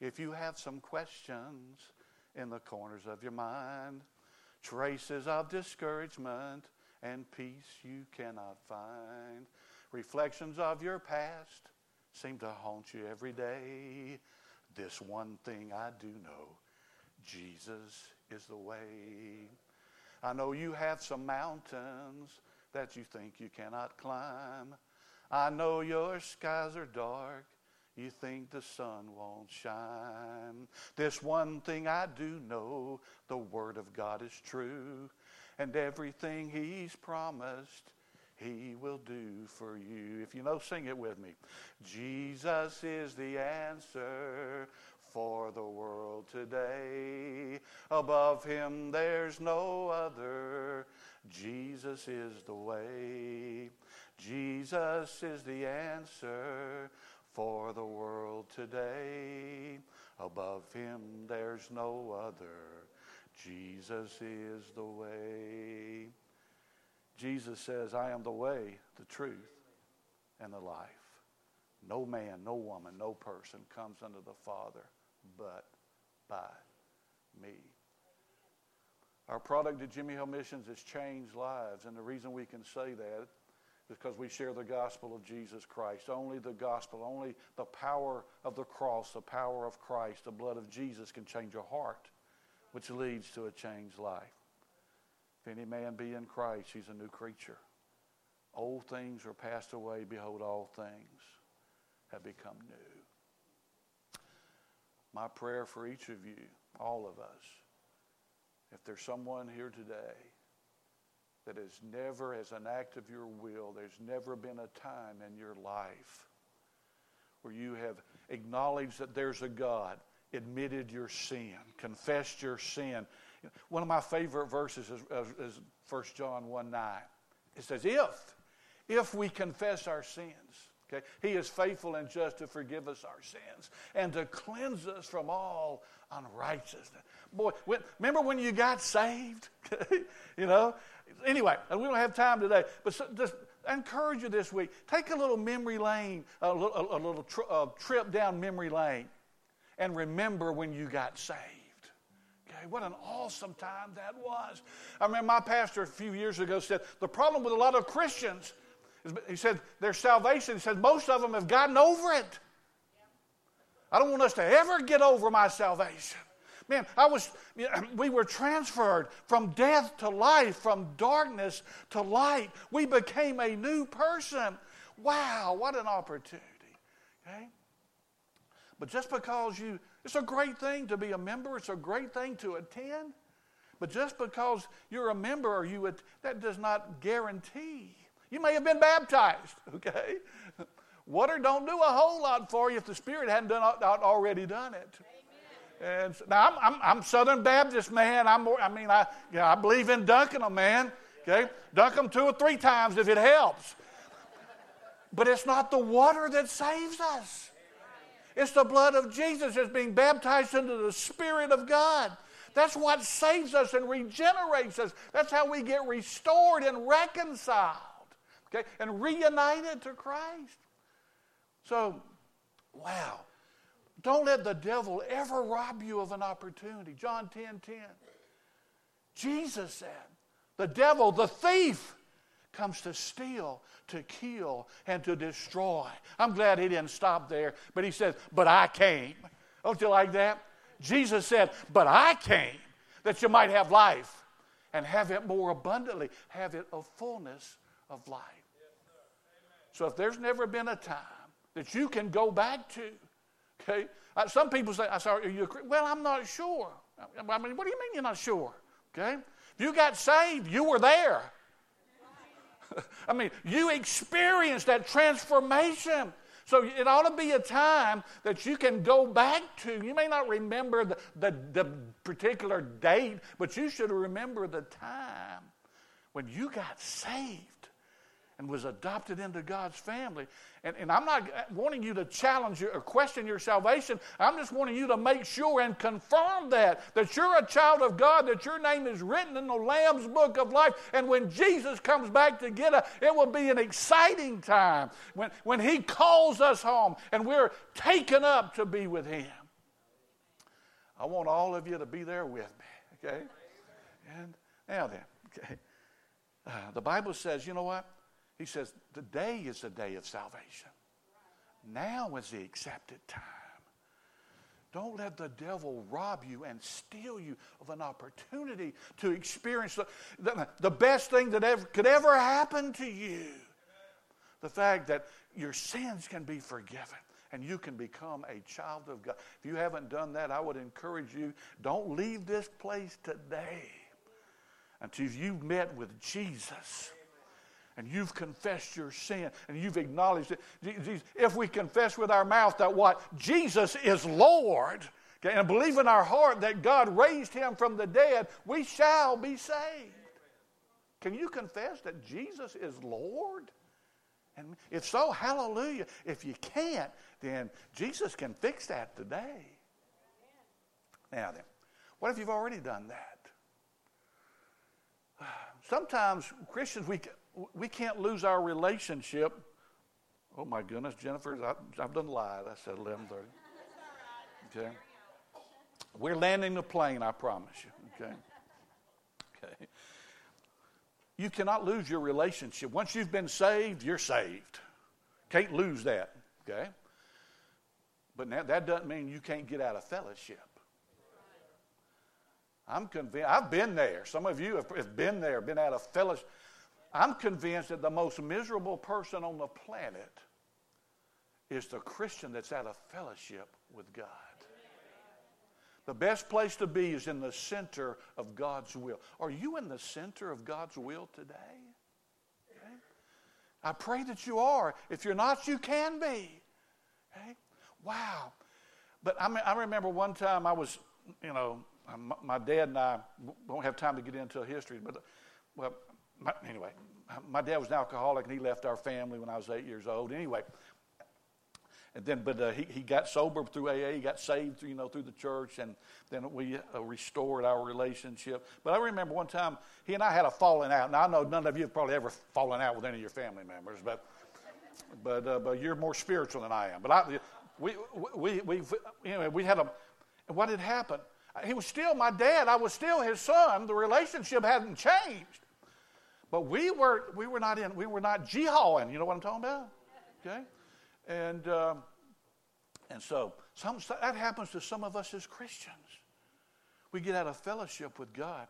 If you have some questions in the corners of your mind, traces of discouragement and peace you cannot find, reflections of your past seem to haunt you every day. This one thing I do know Jesus is the way. I know you have some mountains that you think you cannot climb. I know your skies are dark. You think the sun won't shine. This one thing I do know the Word of God is true. And everything He's promised, He will do for you. If you know, sing it with me. Jesus is the answer for the world today. Above him there's no other. Jesus is the way. Jesus is the answer for the today. Above him there's no other. Jesus is the way. Jesus says, I am the way, the truth, and the life. No man, no woman, no person comes unto the Father but by me. Our product at Jimmie Hale Missions has changed lives, and the reason we can say that because we share the gospel of Jesus Christ. Only the gospel, only the power of the cross, the power of Christ, the blood of Jesus can change a heart, which leads to a changed life. If any man be in Christ, he's a new creature. Old things are passed away. Behold, all things have become new. My prayer for each of you, all of us, if there's someone here today that has never, as an act of your will, there's never been a time in your life where you have acknowledged that there's a God, admitted your sin, confessed your sin. One of my favorite verses is, is, is 1 John 1 9. It says, If, if we confess our sins, Okay? He is faithful and just to forgive us our sins and to cleanse us from all unrighteousness. Boy, when, remember when you got saved? you know? Anyway, and we don't have time today, but so, just I encourage you this week take a little memory lane, a little, a, little a trip down memory lane, and remember when you got saved. Okay, what an awesome time that was. I remember my pastor a few years ago said the problem with a lot of Christians he said, their salvation, he said, most of them have gotten over it. I don't want us to ever get over my salvation. Man, I was, we were transferred from death to life, from darkness to light. We became a new person. Wow, what an opportunity. Okay? But just because you, it's a great thing to be a member, it's a great thing to attend. But just because you're a member or you, that does not guarantee you may have been baptized, okay? Water don't do a whole lot for you if the Spirit hadn't done, already done it. Amen. And so, now I'm, I'm, I'm, Southern Baptist man. I'm I mean I I believe in dunking them, man. Okay, dunk them two or three times if it helps. But it's not the water that saves us. It's the blood of Jesus that's being baptized into the Spirit of God. That's what saves us and regenerates us. That's how we get restored and reconciled okay, and reunited to Christ. So, wow. Don't let the devil ever rob you of an opportunity. John 10 10. Jesus said, the devil, the thief, comes to steal, to kill, and to destroy. I'm glad he didn't stop there, but he says, But I came. Don't you like that? Jesus said, But I came that you might have life and have it more abundantly, have it a fullness of life. So if there's never been a time that you can go back to, okay? Uh, some people say, I saw you well, I'm not sure. I mean, what do you mean you're not sure? Okay? If you got saved, you were there. I mean, you experienced that transformation. So it ought to be a time that you can go back to. You may not remember the, the, the particular date, but you should remember the time when you got saved and was adopted into God's family. And, and I'm not wanting you to challenge or question your salvation. I'm just wanting you to make sure and confirm that, that you're a child of God, that your name is written in the Lamb's book of life. And when Jesus comes back to get us, it will be an exciting time when, when He calls us home and we're taken up to be with Him. I want all of you to be there with me, okay? And now then, okay. Uh, the Bible says, you know what? He says, Today is the day of salvation. Now is the accepted time. Don't let the devil rob you and steal you of an opportunity to experience the, the, the, best thing that ever, could ever happen to you. The fact that your sins can be forgiven and you can become a child of God. If you haven't done that, I would encourage you don't leave this place today until you've met with Jesus and you've confessed your sin and you've acknowledged it. If we confess with our mouth that what? Jesus is Lord, okay, and believe in our heart that God raised him from the dead, we shall be saved. Can you confess that Jesus is Lord? And if so, hallelujah. If you can't, then Jesus can fix that today. Now then, what if you've already done that? Sometimes Christians, we, we can't lose our relationship. Oh my goodness, Jennifer, I, have done lied. I said 11:30. Okay. We're landing the plane, I promise you. Okay. Okay. You cannot lose your relationship. Once you've been saved, you're saved. Can't lose that. Okay. But now, that doesn't mean you can't get out of fellowship. I'm convinced. I've been there. Some of you have been there, been out of fellowship. I'm convinced that the most miserable person on the planet is the Christian that's out of fellowship with God. The best place to be is in the center of God's will. Are you in the center of God's will today? Okay. I pray that you are. If you're not, you can be. Okay. Wow. But I, mean, I remember one time I was, you know, my dad and I won't have time to get into history, but well, my, anyway, my dad was an alcoholic and he left our family when I was eight years old. Anyway, and then but uh, he, he got sober through AA, he got saved through, you know through the church, and then we uh, restored our relationship. But I remember one time he and I had a falling out. Now I know none of you have probably ever fallen out with any of your family members, but but uh, but you're more spiritual than I am. But I we we we anyway we had a what had happened he was still my dad. I was still his son. The relationship hadn't changed. But we were, we were not in, we were not jihawing. You know what I'm talking about? Okay? And, um, and so some, that happens to some of us as Christians. We get out of fellowship with God.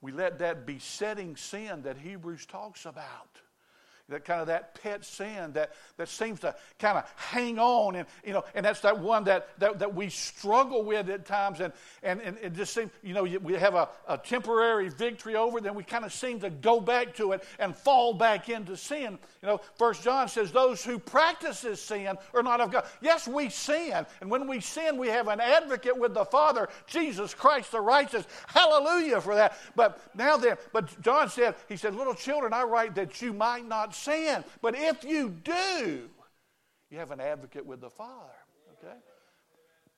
We let that besetting sin that Hebrews talks about that kind of that pet sin that, that seems to kind of hang on and you know and that's that one that, that, that we struggle with at times and, and, and it just seems you know we have a, a temporary victory over it then we kind of seem to go back to it and fall back into sin. You know first john says those who practices sin are not of god. Yes we sin and when we sin we have an advocate with the father jesus christ the righteous. Hallelujah for that. But now then but john said he said little children i write that you might not sin. But if you do, you have an advocate with the Father. Okay?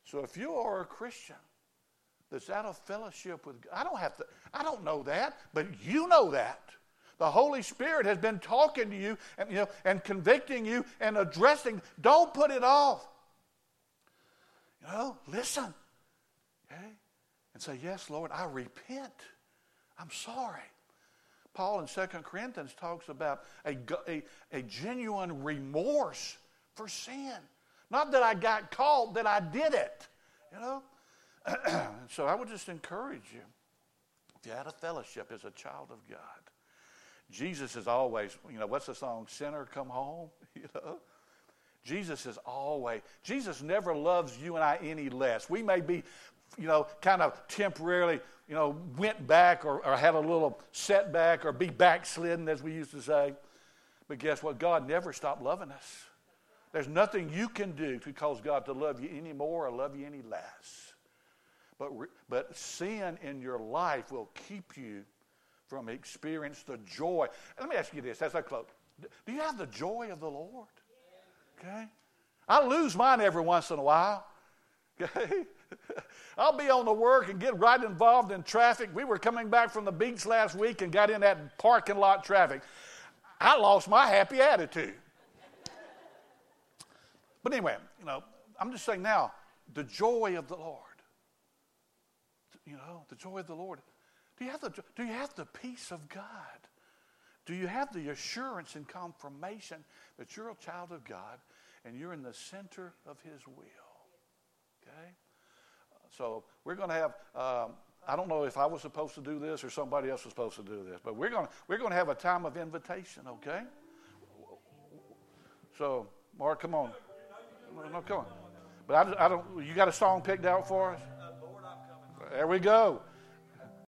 So if you are a Christian that's out of fellowship with God, I don't have to, I don't know that, but you know that. The Holy Spirit has been talking to you and, you know, and convicting you and addressing. Don't put it off. You know, listen. Okay? And say, Yes, Lord, I repent. I'm sorry. Paul in 2 Corinthians talks about a, a, a genuine remorse for sin. Not that I got caught, that I did it. You know? so I would just encourage you. If you had a fellowship as a child of God, Jesus is always, you know, what's the song? Sinner, come home. You know? Jesus is always, Jesus never loves you and I any less. We may be, you know, kind of temporarily you know, went back or, or had a little setback or be backslidden, as we used to say. But guess what? God never stopped loving us. There's nothing you can do to cause God to love you any more or love you any less. But, but sin in your life will keep you from experience the joy. let me ask you this as I close. Do you have the joy of the Lord? Okay? I lose mine every once in a while. Okay? I'll be on the work and get right involved in traffic. We were coming back from the beach last week and got in that parking lot traffic. I lost my happy attitude. But anyway, you know, I'm just saying now, the joy of the Lord. You know, the joy of the Lord. Do you have the, do you have the peace of God? Do you have the assurance and confirmation that you're a child of God and you're in the center of His will? Okay? So we're going to have, um, I don't know if I was supposed to do this or somebody else was supposed to do this, but we're going to, we're going to have a time of invitation, okay? So, Mark, come on. No, no come on. But I, I don't, you got a song picked out for us? There we go.